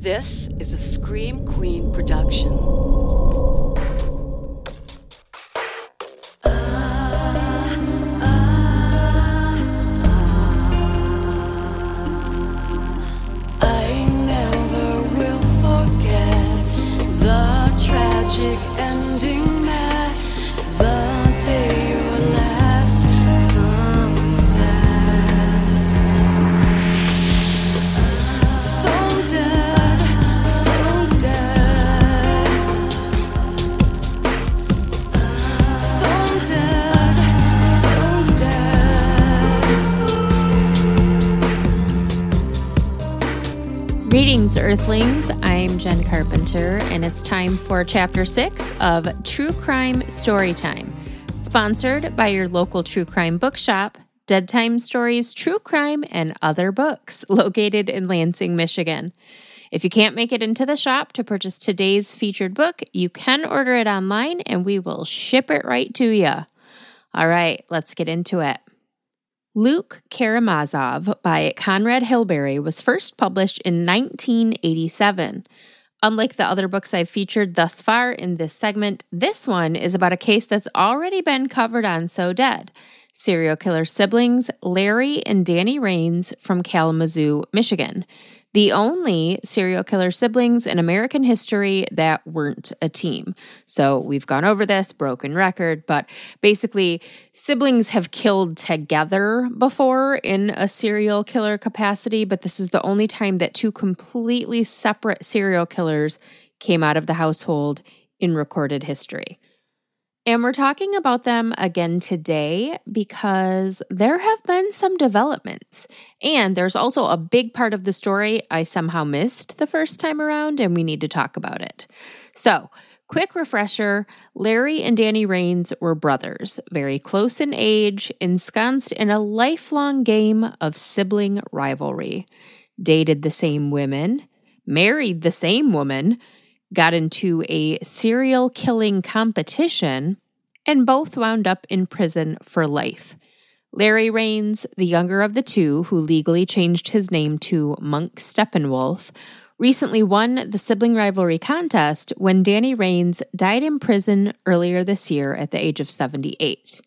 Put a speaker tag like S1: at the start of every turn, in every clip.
S1: This is a Scream Queen production.
S2: Earthlings. I'm Jen Carpenter, and it's time for Chapter 6 of True Crime Storytime, sponsored by your local true crime bookshop, Dead Time Stories True Crime and Other Books, located in Lansing, Michigan. If you can't make it into the shop to purchase today's featured book, you can order it online and we will ship it right to you. All right, let's get into it. Luke Karamazov by Conrad Hilberry was first published in 1987. Unlike the other books I've featured thus far in this segment, this one is about a case that's already been covered on So Dead serial killer siblings Larry and Danny Ranes from Kalamazoo, Michigan. The only serial killer siblings in American history that weren't a team. So we've gone over this, broken record, but basically, siblings have killed together before in a serial killer capacity, but this is the only time that two completely separate serial killers came out of the household in recorded history. And we're talking about them again today because there have been some developments. And there's also a big part of the story I somehow missed the first time around, and we need to talk about it. So, quick refresher Larry and Danny Ranes were brothers, very close in age, ensconced in a lifelong game of sibling rivalry. Dated the same women, married the same woman got into a serial killing competition, and both wound up in prison for life. Larry Ranes, the younger of the two, who legally changed his name to Monk Steppenwolf, recently won the sibling rivalry contest when Danny Ranes died in prison earlier this year at the age of 78.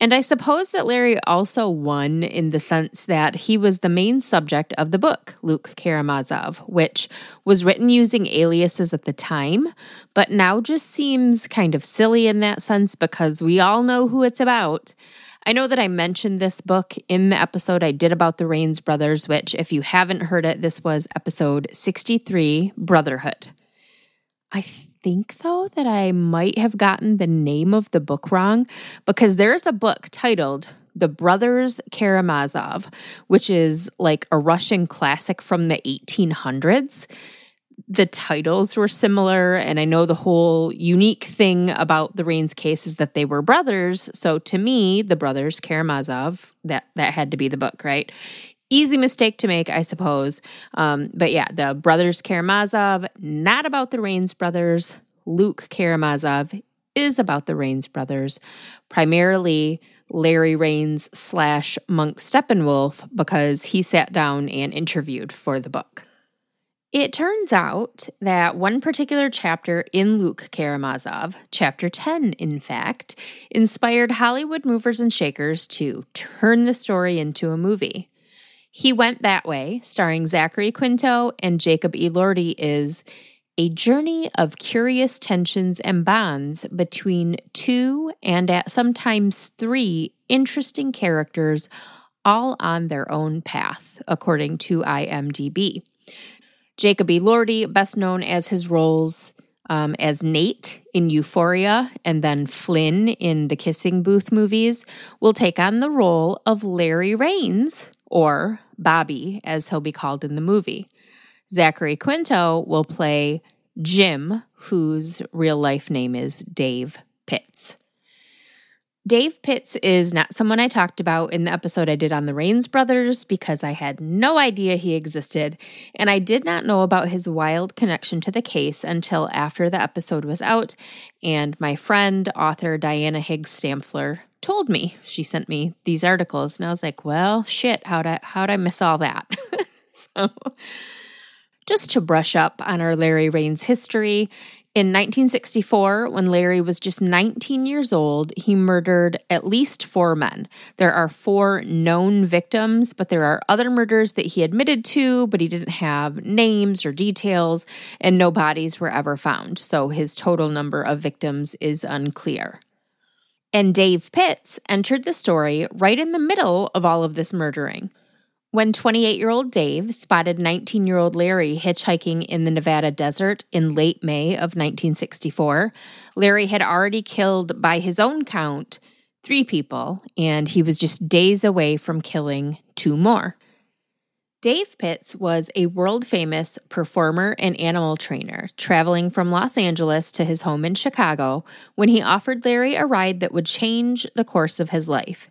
S2: And I suppose that Larry also won in the sense that he was the main subject of the book, Luke Karamazov, which was written using aliases at the time, but now just seems kind of silly in that sense because we all know who it's about. I know that I mentioned this book in the episode I did about the Ranes brothers, which, if you haven't heard it, this was episode 63 Brotherhood. I think, though, that I might have gotten the name of the book wrong because there's a book titled The Brothers Karamazov, which is like a Russian classic from the 1800s. The titles were similar, and I know the whole unique thing about the Ranes case is that they were brothers. So to me, the brothers Karamazov, that that had to be the book, right? Easy mistake to make, I suppose. Um, but yeah, the brothers Karamazov, not about the Ranes brothers. Luke Karamazov is about the Ranes brothers, primarily Larry Ranes slash Monk Steppenwolf, because he sat down and interviewed for the book. It turns out that one particular chapter in Luke Karamazov, chapter 10, in fact, inspired Hollywood movers and shakers to turn the story into a movie. He Went That Way, starring Zachary Quinto and Jacob Elordi, is a journey of curious tensions and bonds between two and at sometimes three interesting characters, all on their own path, according to IMDb. Jacob Elordi, best known as his roles um, as Nate in Euphoria and then Flynn in the Kissing Booth movies, will take on the role of Larry Ranes, or Bobby, as he'll be called in the movie. Zachary Quinto will play Jim, whose real life name is Dave Pitts. Dave Pitts is not someone I talked about in the episode I did on the Ranes brothers because I had no idea he existed, and I did not know about his wild connection to the case until after the episode was out, and my friend, author Diana Higgs Stampfler, told me. She sent me these articles, and I was like, well, shit, how'd I, how'd I miss all that? so Just to brush up on our Larry Ranes history, in 1964, when Larry was just 19 years old, he murdered at least four men. There are four known victims, but there are other murders that he admitted to, but he didn't have names or details, and no bodies were ever found. So his total number of victims is unclear. And Dave Pitts entered the story right in the middle of all of this murdering. When 28 year old Dave spotted 19 year old Larry hitchhiking in the Nevada desert in late May of 1964, Larry had already killed, by his own count, three people, and he was just days away from killing two more. Dave Pitts was a world famous performer and animal trainer, traveling from Los Angeles to his home in Chicago when he offered Larry a ride that would change the course of his life.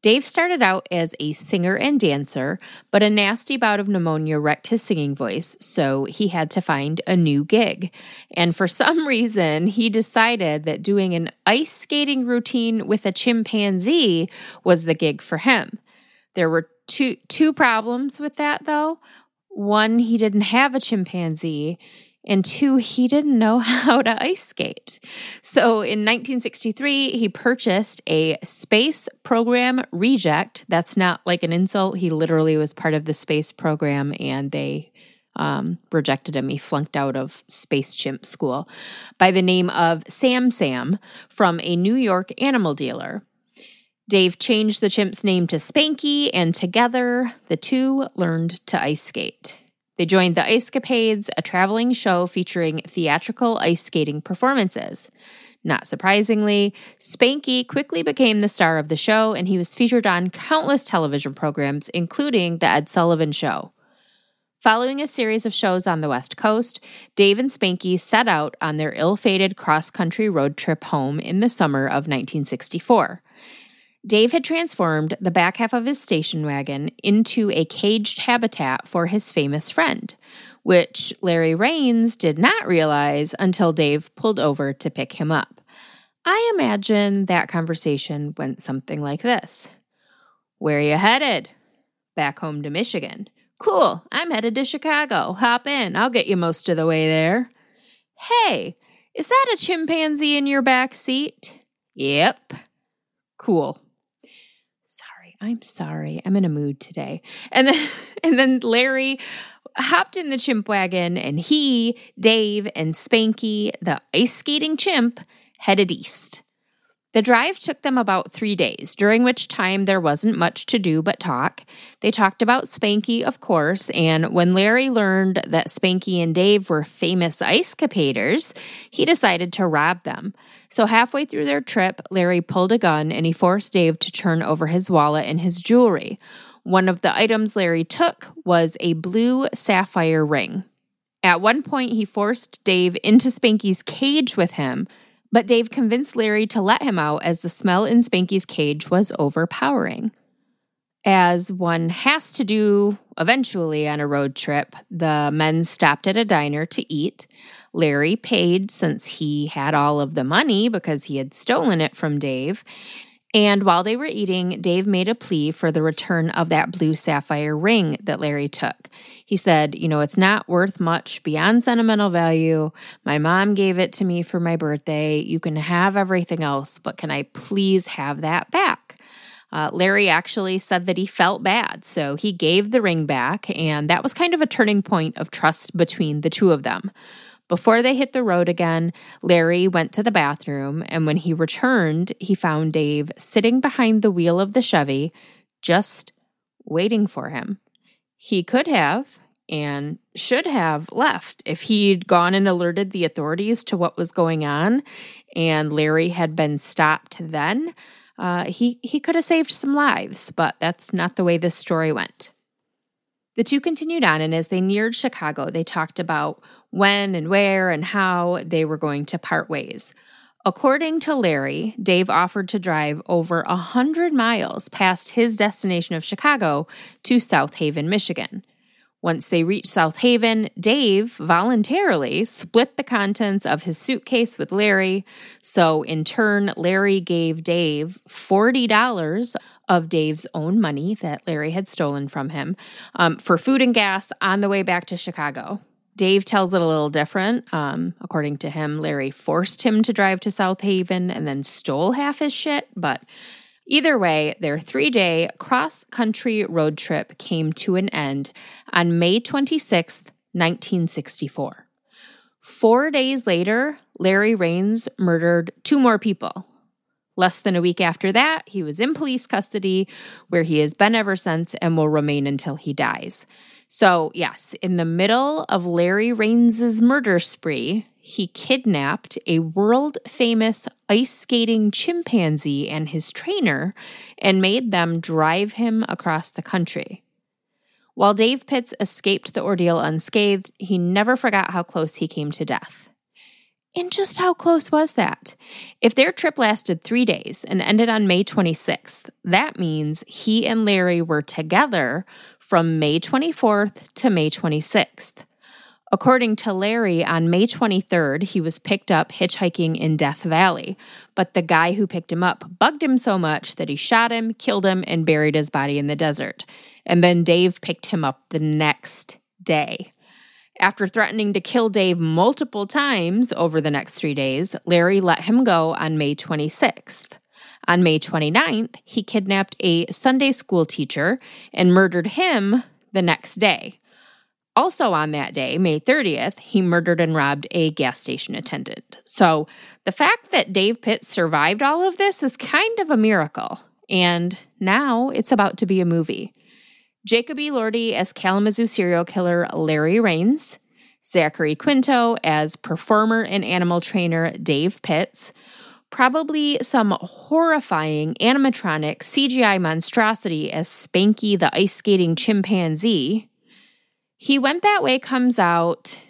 S2: Dave started out as a singer and dancer, but a nasty bout of pneumonia wrecked his singing voice, so he had to find a new gig. And for some reason, he decided that doing an ice skating routine with a chimpanzee was the gig for him. There were two two problems with that though. One, he didn't have a chimpanzee, and two, he didn't know how to ice skate. So in 1963, he purchased a space program reject. That's not like an insult. He literally was part of the space program and they um, rejected him. He flunked out of Space Chimp School by the name of Sam Sam from a New York animal dealer. Dave changed the chimp's name to Spanky, and together the two learned to ice skate. They joined the Ice Capades, a traveling show featuring theatrical ice skating performances. Not surprisingly, Spanky quickly became the star of the show, and he was featured on countless television programs, including The Ed Sullivan Show. Following a series of shows on the West Coast, Dave and Spanky set out on their ill fated cross country road trip home in the summer of 1964. Dave had transformed the back half of his station wagon into a caged habitat for his famous friend, which Larry Ranes did not realize until Dave pulled over to pick him up. I imagine that conversation went something like this Where are you headed? Back home to Michigan. Cool, I'm headed to Chicago. Hop in, I'll get you most of the way there. Hey, is that a chimpanzee in your back seat? Yep. Cool. I'm sorry. I'm in a mood today. And then and then Larry hopped in the chimp wagon and he, Dave, and Spanky, the ice skating chimp, headed east. The drive took them about three days, during which time there wasn't much to do but talk. They talked about Spanky, of course, and when Larry learned that Spanky and Dave were famous ice capaders, he decided to rob them. So, halfway through their trip, Larry pulled a gun and he forced Dave to turn over his wallet and his jewelry. One of the items Larry took was a blue sapphire ring. At one point, he forced Dave into Spanky's cage with him, but Dave convinced Larry to let him out as the smell in Spanky's cage was overpowering. As one has to do eventually on a road trip, the men stopped at a diner to eat. Larry paid since he had all of the money because he had stolen it from Dave. And while they were eating, Dave made a plea for the return of that blue sapphire ring that Larry took. He said, You know, it's not worth much beyond sentimental value. My mom gave it to me for my birthday. You can have everything else, but can I please have that back? Uh, Larry actually said that he felt bad, so he gave the ring back, and that was kind of a turning point of trust between the two of them. Before they hit the road again, Larry went to the bathroom, and when he returned, he found Dave sitting behind the wheel of the Chevy, just waiting for him. He could have and should have left if he'd gone and alerted the authorities to what was going on, and Larry had been stopped then. Uh, he he could have saved some lives, but that's not the way this story went. The two continued on, and as they neared Chicago, they talked about when and where and how they were going to part ways. According to Larry, Dave offered to drive over a hundred miles past his destination of Chicago to South Haven, Michigan. Once they reached South Haven, Dave voluntarily split the contents of his suitcase with Larry. So, in turn, Larry gave Dave $40 of Dave's own money that Larry had stolen from him um, for food and gas on the way back to Chicago. Dave tells it a little different. Um, according to him, Larry forced him to drive to South Haven and then stole half his shit. But either way, their three day cross country road trip came to an end on May 26th, 1964. Four days later, Larry Ranes murdered two more people. Less than a week after that, he was in police custody, where he has been ever since and will remain until he dies. So, yes, in the middle of Larry Ranes's murder spree, he kidnapped a world famous ice skating chimpanzee and his trainer and made them drive him across the country. While Dave Pitts escaped the ordeal unscathed, he never forgot how close he came to death. And just how close was that? If their trip lasted three days and ended on May 26th, that means he and Larry were together from May 24th to May 26th. According to Larry, on May 23rd, he was picked up hitchhiking in Death Valley, but the guy who picked him up bugged him so much that he shot him, killed him, and buried his body in the desert. And then Dave picked him up the next day. After threatening to kill Dave multiple times over the next three days, Larry let him go on May 26th. On May 29th, he kidnapped a Sunday school teacher and murdered him the next day. Also, on that day, May 30th, he murdered and robbed a gas station attendant. So, the fact that Dave Pitts survived all of this is kind of a miracle. And now it's about to be a movie. Jacob E. Lordy as Kalamazoo serial killer Larry Ranes, Zachary Quinto as performer and animal trainer Dave Pitts, probably some horrifying animatronic CGI monstrosity as Spanky the ice skating chimpanzee. He Went That Way comes out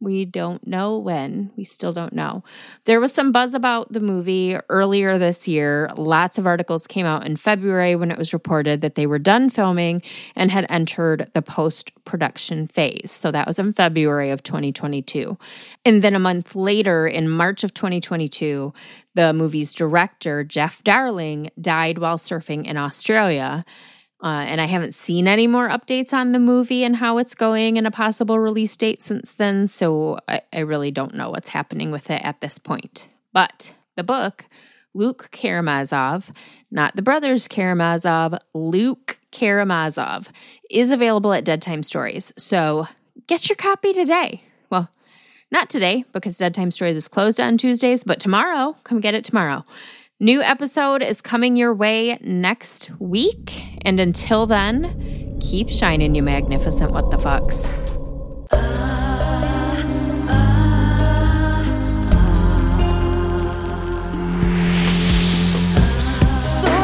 S2: we don't know when. We still don't know. There was some buzz about the movie earlier this year. Lots of articles came out in February when it was reported that they were done filming and had entered the post production phase. So that was in February of 2022. And then a month later, in March of 2022, the movie's director, Jeff Darling, died while surfing in Australia. Uh, and I haven't seen any more updates on the movie and how it's going and a possible release date since then. So I, I really don't know what's happening with it at this point. But the book, Luke Karamazov, not the brothers Karamazov, Luke Karamazov, is available at Dead Time Stories. So get your copy today. Well, not today because Dead Time Stories is closed on Tuesdays, but tomorrow, come get it tomorrow. New episode is coming your way next week. And until then, keep shining, you magnificent what the fucks. So